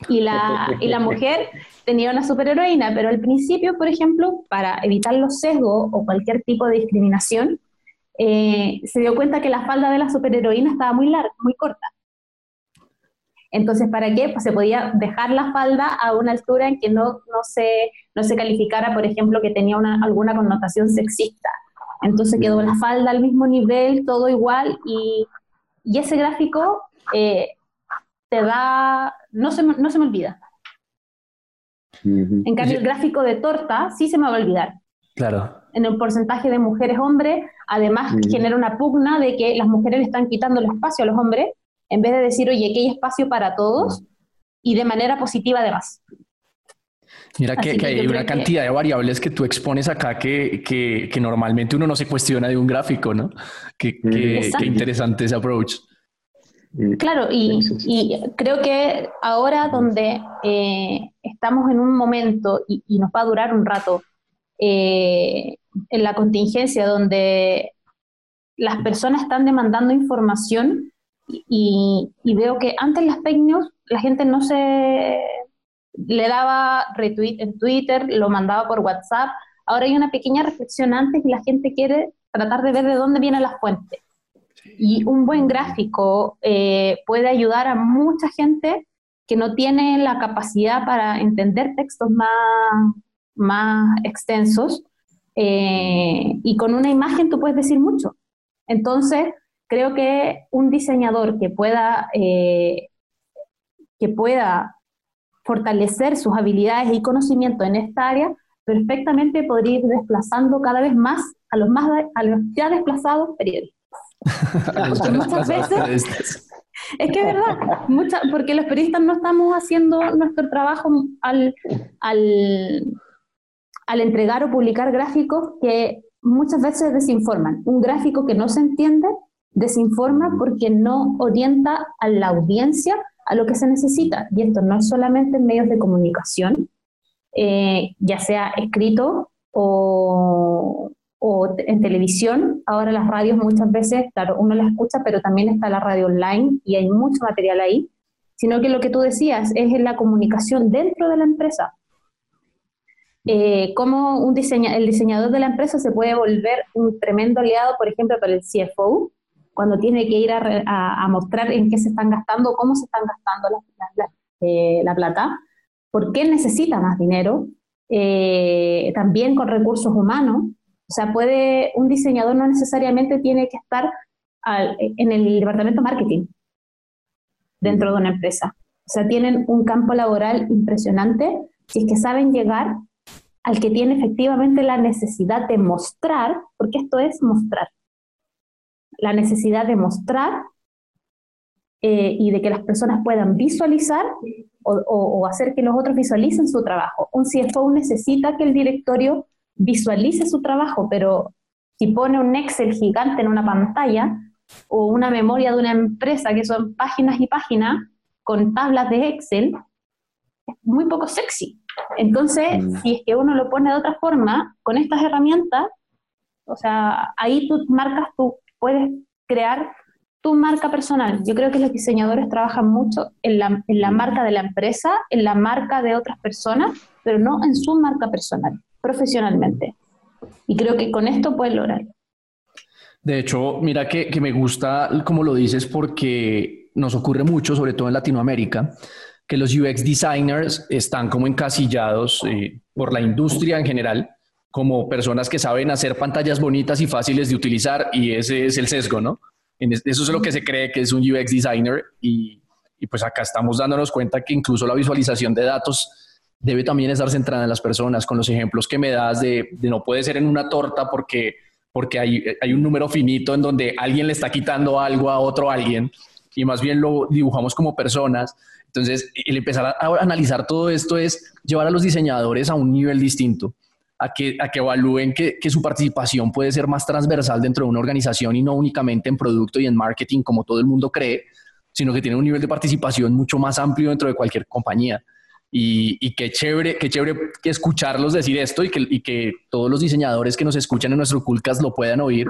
Y la, y la mujer tenía una superheroína, pero al principio, por ejemplo, para evitar los sesgos o cualquier tipo de discriminación, eh, se dio cuenta que la falda de la superheroína estaba muy larga, muy corta. Entonces, ¿para qué? Pues se podía dejar la falda a una altura en que no, no, se, no se calificara, por ejemplo, que tenía una, alguna connotación sexista. Entonces quedó la falda al mismo nivel, todo igual, y, y ese gráfico eh, te da, no se, no se me olvida. En cambio, el gráfico de torta sí se me va a olvidar. Claro. En el porcentaje de mujeres-hombres, además genera una pugna de que las mujeres le están quitando el espacio a los hombres en vez de decir, oye, que hay espacio para todos y de manera positiva además. Mira que, hay una cantidad de variables que tú expones acá que, que, normalmente uno no se cuestiona de un gráfico, ¿no? Qué, interesante ese approach. Claro, y, creo que ahora donde eh, estamos en un momento y, nos va a durar un rato eh, en la contingencia donde las personas están demandando información, y, veo que antes las fake news la gente no se le daba retweet en Twitter, lo mandaba por WhatsApp. Ahora hay una pequeña reflexión antes y la gente quiere tratar de ver de dónde viene la fuente. Y un buen gráfico eh, puede ayudar a mucha gente que no tiene la capacidad para entender textos más, más extensos. Eh, y con una imagen tú puedes decir mucho. Entonces, creo que un diseñador que pueda, eh, que pueda fortalecer sus habilidades y conocimiento en esta área, perfectamente podría ir desplazando cada vez más a los, más, a los ya desplazados periodistas. muchas veces, Es que es verdad, mucha, porque los periodistas no estamos haciendo nuestro trabajo al, al, al entregar o publicar gráficos que muchas veces desinforman. Un gráfico que no se entiende desinforma porque no orienta a la audiencia a lo que se necesita. Y esto no es solamente en medios de comunicación, eh, ya sea escrito o, en televisión. Ahora las radios muchas veces, claro, uno las escucha, pero también está la radio online y hay mucho material ahí, sino que lo que tú decías es en la comunicación dentro de la empresa. Eh, cómo un diseña, el diseñador de la empresa se puede volver un tremendo aliado, por ejemplo, para el CFO, cuando tiene que ir a, mostrar en qué se están gastando, cómo se están gastando la, eh, plata, por qué necesita más dinero, eh, también con recursos humanos. O sea, puede, un diseñador no necesariamente tiene que estar en el departamento marketing dentro de una empresa. O sea, tienen un campo laboral impresionante si es que saben llegar al que tiene efectivamente la necesidad de mostrar, porque esto es mostrar, la necesidad de mostrar eh, y de que las personas puedan visualizar o, hacer que los otros visualicen su trabajo. Un CFO necesita que el directorio visualice su trabajo, pero si pone un Excel gigante en una pantalla o una memoria de una empresa que son páginas y páginas con tablas de Excel, es muy poco sexy. Entonces, mm. si es que uno lo pone de otra forma, con estas herramientas, o sea, ahí tú marcas, tú puedes crear tu marca personal. Yo creo que los diseñadores trabajan mucho en la, en la marca de la empresa, en la marca de otras personas, pero no en su marca personal, profesionalmente. Y creo que con esto puedes lograrlo. De hecho, mira que, que me gusta como lo dices porque nos ocurre mucho, sobre todo en Latinoamérica, que los UX designers están como encasillados eh, por la industria en general como personas que saben hacer pantallas bonitas y fáciles de utilizar y ese es el sesgo, ¿no? Eso es lo que se cree que es un UX designer y, y pues acá estamos dándonos cuenta que incluso la visualización de datos debe también estar centrada en las personas, con los ejemplos que me das de, de no puede ser en una torta porque, porque hay, hay, un número finito en donde alguien le está quitando algo a otro alguien y más bien lo dibujamos como personas. Entonces, el empezar a, analizar todo esto es llevar a los diseñadores a un nivel distinto, a que, a que evalúen que, que, su participación puede ser más transversal dentro de una organización y no únicamente en producto y en marketing como todo el mundo cree, sino que tiene un nivel de participación mucho más amplio dentro de cualquier compañía. Y, qué chévere, qué chévere escucharlos decir esto y que, y que todos los diseñadores que nos escuchan en nuestro Coolcast lo puedan oír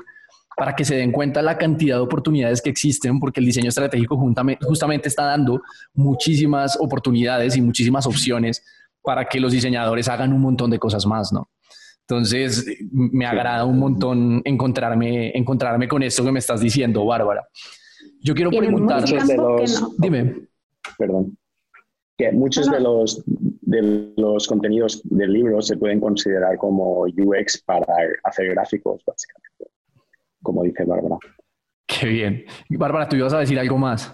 para que se den cuenta la cantidad de oportunidades que existen, porque el diseño estratégico justamente está dando muchísimas oportunidades y muchísimas opciones para que los diseñadores hagan un montón de cosas más, ¿no? Entonces, me agrada un montón encontrarme, encontrarme con esto que me estás diciendo, Bárbara. Yo quiero preguntar... Dime. Perdón. Que muchos de los, de los contenidos del libro se pueden considerar como UX para hacer gráficos, básicamente como dice Bárbara. Qué bien. Bárbara, tú ibas a decir algo más.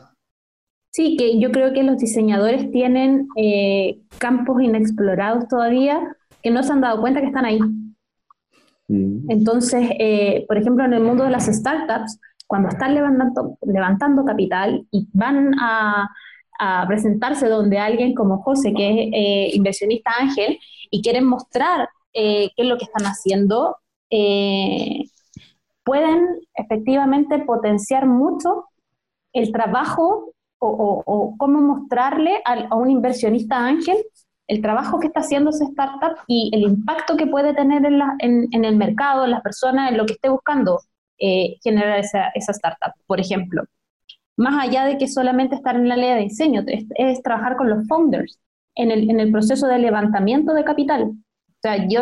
Sí, que yo creo que los diseñadores tienen eh, campos inexplorados todavía que no se han dado cuenta que están ahí. Mm. Entonces, eh, por ejemplo, en el mundo de las startups, cuando están levantando, levantando capital y van a, presentarse donde alguien como José, que es eh, inversionista ángel, y quieren mostrar qué es lo que están haciendo, pueden efectivamente potenciar mucho el trabajo o, cómo mostrarle a, un inversionista ángel el trabajo que está haciendo esa startup y el impacto que puede tener en, el mercado, en las personas, en lo que esté buscando eh, generar esa, startup, por ejemplo. Más allá de que solamente estar en la ley de diseño, es, trabajar con los founders en el, en el proceso de levantamiento de capital. O sea, yo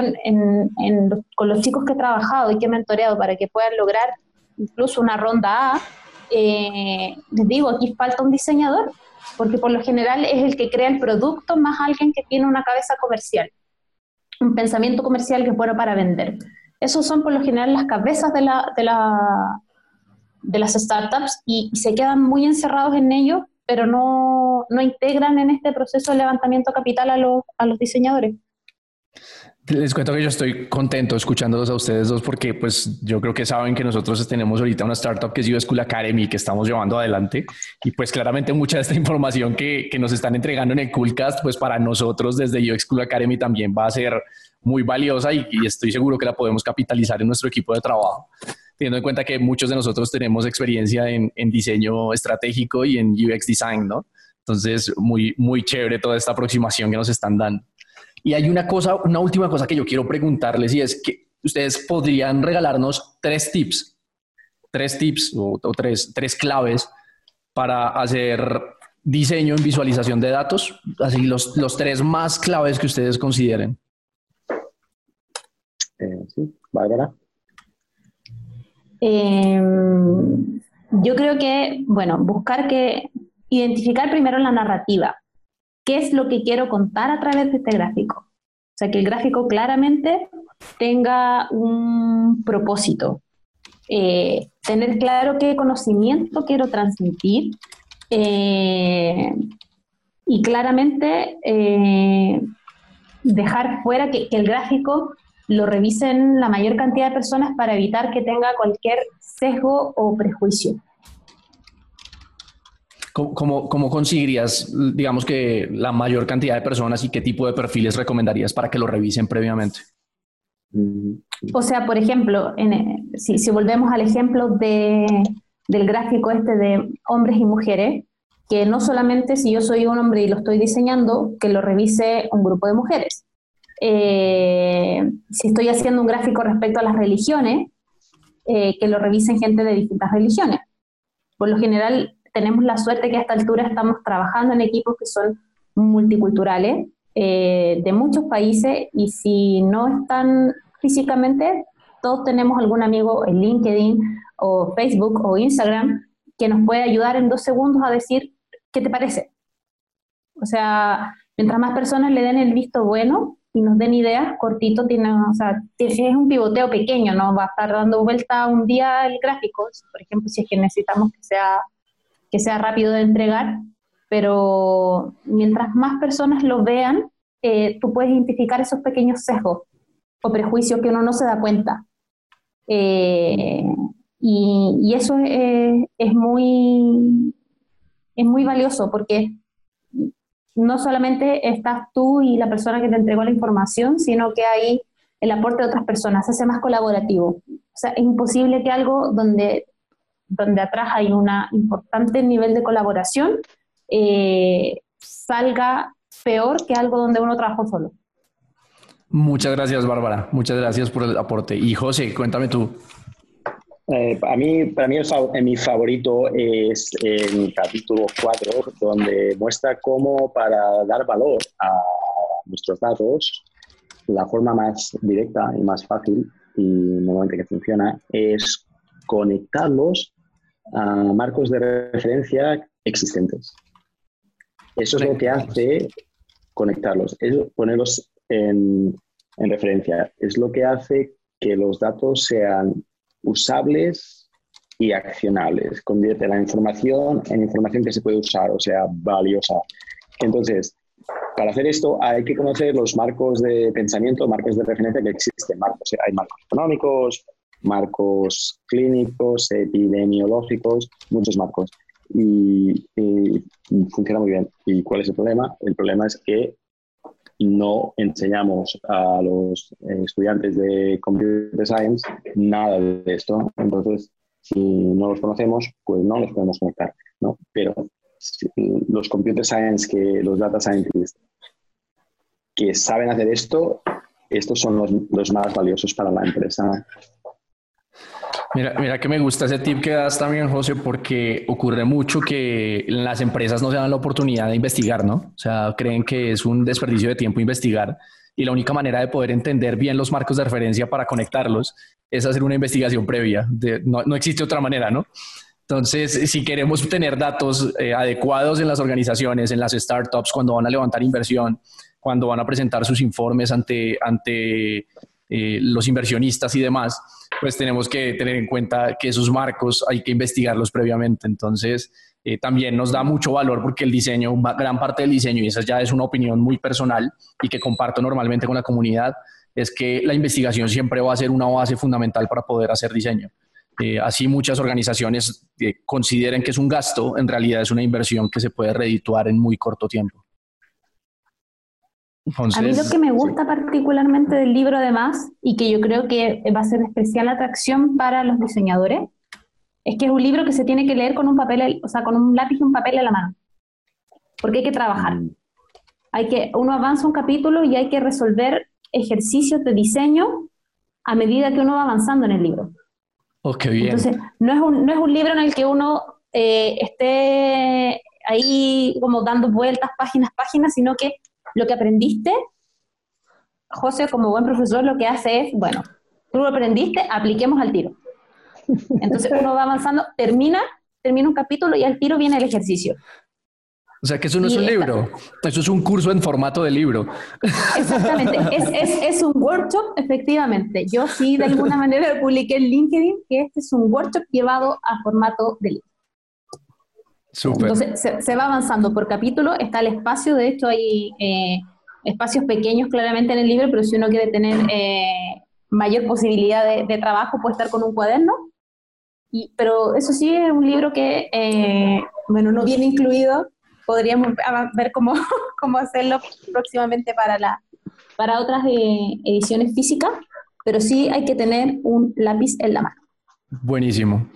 con los chicos que he trabajado y que he mentoreado para que puedan lograr incluso una ronda A, eh, les digo, aquí falta un diseñador, porque por lo general es el que crea el producto más alguien que tiene una cabeza comercial, un pensamiento comercial que es bueno para vender. Esos son por lo general las cabezas de, la, de, la, de las startups y, se quedan muy encerrados en ello, pero no, no integran en este proceso de levantamiento capital a los, a los diseñadores. Les cuento que yo estoy contento escuchándolos a ustedes dos porque pues yo creo que saben que nosotros tenemos ahorita una startup que es U School Academy que estamos llevando adelante y pues claramente mucha de esta información que, que nos están entregando en el Coolcast pues para nosotros desde U School Academy también va a ser muy valiosa y, y estoy seguro que la podemos capitalizar en nuestro equipo de trabajo teniendo en cuenta que muchos de nosotros tenemos experiencia en, en diseño estratégico y en UX design, ¿no? Entonces, muy, muy chévere toda esta aproximación que nos están dando. Y hay una cosa, una última cosa que yo quiero preguntarles y es que ustedes podrían regalarnos tres tips, tres tips o, tres, tres claves para hacer diseño en visualización de datos, así los, los tres más claves que ustedes consideren. Eh, sí, Bárbara. Eh, yo creo que, bueno, buscar que, identificar primero la narrativa qué es lo que quiero contar a través de este gráfico. O sea, que el gráfico claramente tenga un propósito. Eh, tener claro qué conocimiento quiero transmitir eh, y claramente eh, dejar fuera que, que, el gráfico lo revisen la mayor cantidad de personas para evitar que tenga cualquier sesgo o prejuicio. ¿Cómo, ¿Cómo, conseguirías, digamos que la mayor cantidad de personas y qué tipo de perfiles recomendarías para que lo revisen previamente? O sea, por ejemplo, en, si, si, volvemos al ejemplo de, del gráfico este de hombres y mujeres, que no solamente si yo soy un hombre y lo estoy diseñando, que lo revise un grupo de mujeres. Eh, si estoy haciendo un gráfico respecto a las religiones, eh, que lo revisen gente de distintas religiones. Por lo general, tenemos la suerte que a esta altura estamos trabajando en equipos que son multiculturales eh, de muchos países y si no están físicamente, todos tenemos algún amigo en LinkedIn o Facebook o Instagram que nos puede ayudar en dos segundos a decir qué te parece. O sea, mientras más personas le den el visto bueno y nos den ideas, cortito, tiene, o sea, es un pivoteo pequeño, no va a estar dando vuelta un día el gráfico, por ejemplo, si es que necesitamos que sea que sea rápido de entregar, pero mientras más personas lo vean, eh, tú puedes identificar esos pequeños sesgos o prejuicios que uno no se da cuenta. Eh, y, eso es, es, muy, es muy valioso porque no solamente estás tú y la persona que te entregó la información, sino que hay el aporte de otras personas, se hace más colaborativo. O sea, es imposible que algo donde donde atrás hay un importante nivel de colaboración, eh, salga peor que algo donde uno trabajó solo. Muchas gracias, Bárbara. Muchas gracias por el aporte. Y José, cuéntame tú. Eh, a mí, para mí, el, mi favorito es el capítulo 4, donde muestra cómo para dar valor a nuestros datos, la forma más directa y más fácil y normalmente que funciona es conectarlos a marcos de referencia existentes. Eso es lo que hace conectarlos, es ponerlos en, en referencia. Es lo que hace que los datos sean usables y accionables. Convierte la información en información que se puede usar, o sea, valiosa. Entonces, para hacer esto hay que conocer los marcos de pensamiento, marcos de referencia que existen. Marcos, hay marcos económicos, marcos clínicos, epidemiológicos, muchos marcos. Y, funciona muy bien. ¿Y cuál es el problema? El problema es que no enseñamos a los estudiantes de Computer Science nada de esto. Entonces, si no los conocemos, pues no los podemos conectar. ¿no? Pero los Computer Science, que los Data Scientists, que saben hacer esto, estos son los, los más valiosos para la empresa Mira, mira que me gusta ese tip que das también, José, porque ocurre mucho que las empresas no se dan la oportunidad de investigar, ¿no? O sea, creen que es un desperdicio de tiempo investigar y la única manera de poder entender bien los marcos de referencia para conectarlos es hacer una investigación previa. no, no, existe otra manera, ¿no? Entonces, si queremos tener datos eh, adecuados en las organizaciones, en las startups, cuando van a levantar inversión, cuando van a presentar sus informes ante, ante eh, los inversionistas y demás, pues tenemos que tener en cuenta que esos marcos hay que investigarlos previamente. Entonces, eh, también nos da mucho valor porque el diseño, gran parte del diseño, y esa ya es una opinión muy personal y que comparto normalmente con la comunidad, es que la investigación siempre va a ser una base fundamental para poder hacer diseño. Eh, así muchas organizaciones eh, consideren que es un gasto, en realidad es una inversión que se puede redituar en muy corto tiempo. A mí lo que me gusta particularmente del libro además, y que yo creo que va a ser de especial atracción para los diseñadores, es que es un libro que se tiene que leer con un papel, o sea, con un lápiz y un papel en la mano. Porque hay que trabajar. Mm. Hay que, uno avanza un capítulo y hay que resolver ejercicios de diseño a medida que uno va avanzando en el libro. Entonces, no es, un, no es un libro en el que uno eh, esté ahí como dando vueltas, páginas, páginas, sino que lo que aprendiste, José como buen profesor lo que hace es, bueno, tú lo aprendiste, apliquemos al tiro. Entonces uno va avanzando, termina, termina un capítulo y al tiro viene el ejercicio. O sea que eso no es un libro, eso es un curso en formato de libro. Exactamente, es, un workshop, efectivamente. Yo sí de alguna manera publiqué en LinkedIn que este es un workshop llevado a formato de libro. Entonces se, va avanzando por capítulo, está el espacio, de hecho hay eh, espacios pequeños claramente en el libro, pero si uno quiere tener eh, mayor posibilidad de, trabajo puede estar con un cuaderno. Y, pero eso sí es un libro que, eh, bueno, no viene incluido podríamos ver cómo, cómo hacerlo próximamente para, la, para otras eh, ediciones físicas, pero sí hay que tener un lápiz en la mano. Buenísimo.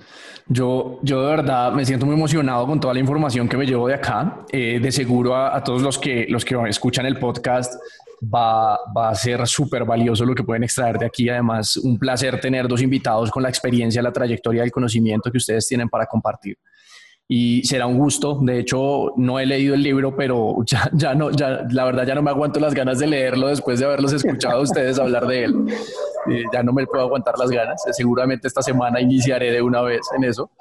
Yo, yo de verdad me siento muy emocionado con toda la información que me llevo de acá. Eh, de seguro a, todos los que, los que escuchan el podcast va, va a ser súper valioso lo que pueden extraer de aquí. Además, un placer tener dos invitados con la experiencia, la trayectoria y el conocimiento que ustedes tienen para compartir y será un gusto. De hecho, no he leído el libro, pero ya, ya no, ya, la verdad ya no me aguanto las ganas de leerlo después de haberlos escuchado a ustedes hablar de él. Eh, ya no me puedo aguantar las ganas. Seguramente esta semana iniciaré de una vez en eso.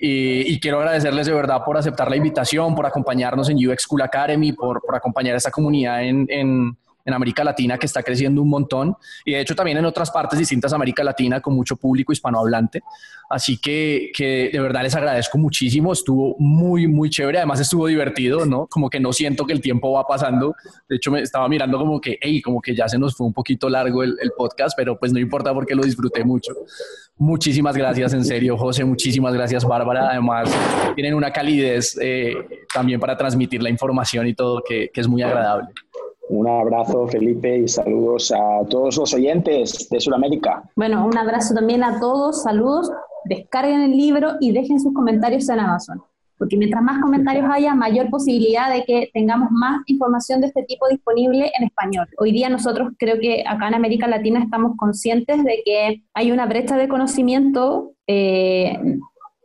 Y, quiero agradecerles de verdad por aceptar la invitación, por acompañarnos en UX School Academy, por, por acompañar a esta comunidad en, en en América Latina que está creciendo un montón y de hecho también en otras partes distintas de América Latina con mucho público hispanohablante. Así que, que de verdad les agradezco muchísimo, estuvo muy, muy chévere, además estuvo divertido, ¿no? Como que no siento que el tiempo va pasando, de hecho me estaba mirando como que, hey, como que ya se nos fue un poquito largo el, podcast, pero pues no importa porque lo disfruté mucho. Muchísimas gracias, en serio, José, muchísimas gracias, Bárbara. Además, tienen una calidez eh, también para transmitir la información y todo que, que es muy agradable. Un abrazo, Felipe, y saludos a todos los oyentes de Sudamérica. Bueno, un abrazo también a todos, saludos, descarguen el libro y dejen sus comentarios en Amazon, porque mientras más comentarios haya, mayor posibilidad de que tengamos más información de este tipo disponible en español. Hoy día nosotros creo que acá en América Latina estamos conscientes de que hay una brecha de conocimiento eh,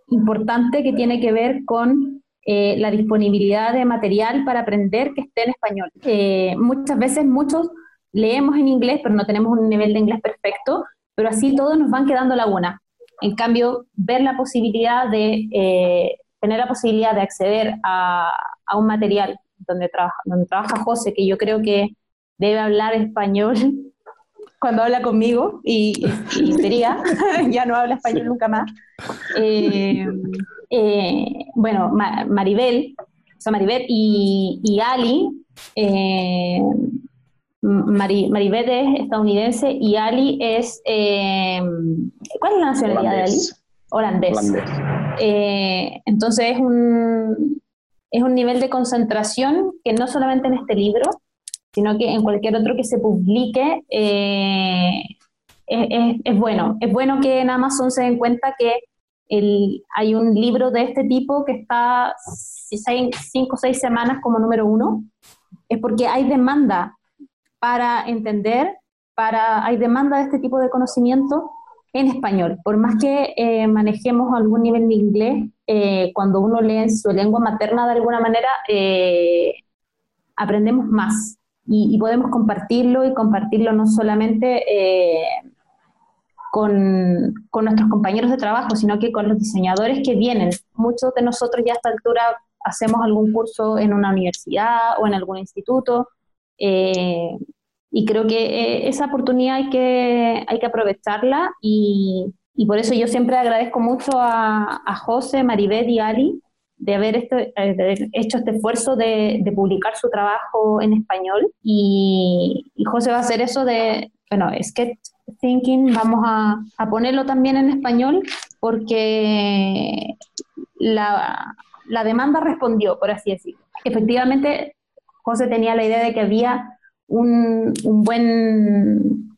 importante que tiene que ver con eh, la disponibilidad de material para aprender que esté en español. Eh, muchas veces muchos leemos en inglés, pero no tenemos un nivel de inglés perfecto, pero así todos nos van quedando laguna. En cambio, ver la posibilidad de eh, tener la posibilidad de acceder a, a un material donde trabaja, donde trabaja José, que yo creo que debe hablar español cuando habla conmigo y, sería, ya no habla español nunca más. Eh, eh, bueno, Maribel, o sea, Maribel y, Ali, eh, Maribel es estadounidense y Ali es, ¿cuál es la nacionalidad de Ali? Holandés. entonces es un, es un nivel de concentración que no solamente en este libro, sino que en cualquier otro que se publique eh, es, bueno. Es bueno que en Amazon se den cuenta que hay un libro de este tipo que está cinco o seis semanas como número uno. Es porque hay demanda para entender, para, hay demanda de este tipo de conocimiento en español. Por más que eh, manejemos algún nivel de inglés, eh, cuando uno lee en su lengua materna de alguna manera, aprendemos más y, podemos compartirlo y compartirlo no solamente eh, con, con, nuestros compañeros de trabajo, sino que con los diseñadores que vienen. Muchos de nosotros ya a esta altura hacemos algún curso en una universidad o en algún instituto. Eh, y creo que eh, esa oportunidad hay que, hay que aprovecharla y, y, por eso yo siempre agradezco mucho a, a José, Maribeth y Ali de haber, este, hecho este esfuerzo de, publicar su trabajo en español y, José va a hacer eso de, bueno, Sketch Thinking, vamos a, ponerlo también en español porque la, demanda respondió, por así decirlo. Efectivamente, José tenía la idea de que había un, buen,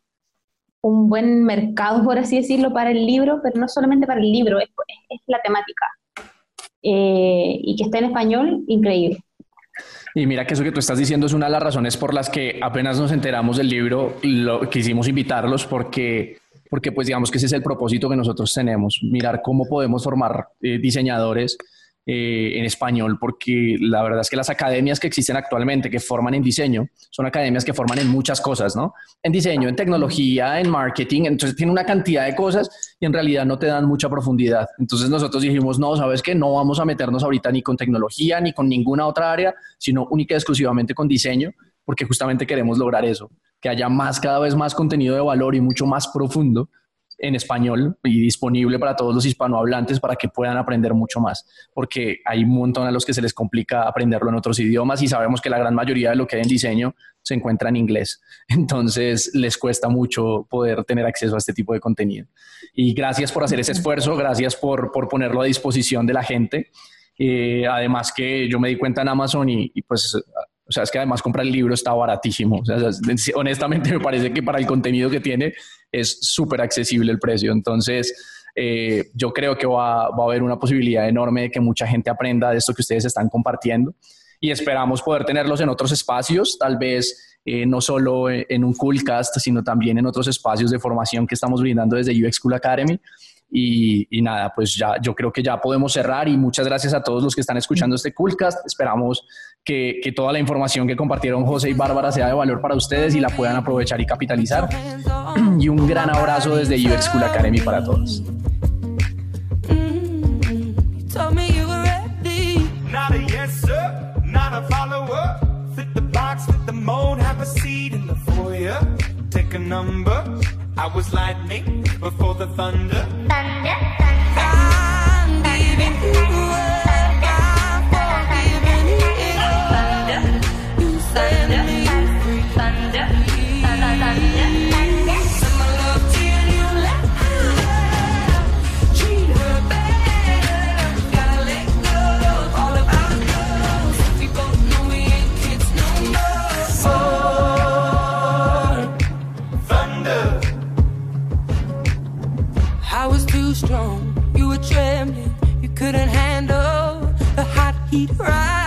un buen mercado, por así decirlo, para el libro, pero no solamente para el libro, es la temática. Eh, y que esté en español, increíble. Y mira que eso que tú estás diciendo es una de las razones por las que apenas nos enteramos del libro, lo, quisimos invitarlos porque, porque pues digamos que ese es el propósito que nosotros tenemos, mirar cómo podemos formar eh, diseñadores eh, en español, porque la verdad es que las academias que existen actualmente, que forman en diseño, son academias que forman en muchas cosas, ¿no? En diseño, en tecnología, en marketing, entonces tiene una cantidad de cosas y en realidad no te dan mucha profundidad. Entonces nosotros dijimos, no, sabes que no vamos a meternos ahorita ni con tecnología ni con ninguna otra área, sino única y exclusivamente con diseño, porque justamente queremos lograr eso, que haya más, cada vez más contenido de valor y mucho más profundo en español y disponible para todos los hispanohablantes para que puedan aprender mucho más, porque hay un montón a los que se les complica aprenderlo en otros idiomas y sabemos que la gran mayoría de lo que hay en diseño se encuentra en inglés, entonces les cuesta mucho poder tener acceso a este tipo de contenido. Y gracias por hacer ese esfuerzo, gracias por, por ponerlo a disposición de la gente. Eh, además que yo me di cuenta en Amazon y, y pues o sea, es que además comprar el libro está baratísimo. O sea, honestamente me parece que para el contenido que tiene es súper accesible el precio. Entonces, eh, yo creo que va, va, a haber una posibilidad enorme de que mucha gente aprenda de esto que ustedes están compartiendo. Y esperamos poder tenerlos en otros espacios, tal vez eh, no solo en un Coolcast, sino también en otros espacios de formación que estamos brindando desde UX Cool Academy. Y, nada, pues ya yo creo que ya podemos cerrar y muchas gracias a todos los que están escuchando este Coolcast. Esperamos que, que, toda la información que compartieron José y Bárbara sea de valor para ustedes y la puedan aprovechar y capitalizar. Y un gran abrazo desde UX School Academy para todos. Take a number. I was lightning before the thunder. Thunder, strong. You were trembling, you couldn't handle the hot heat rise.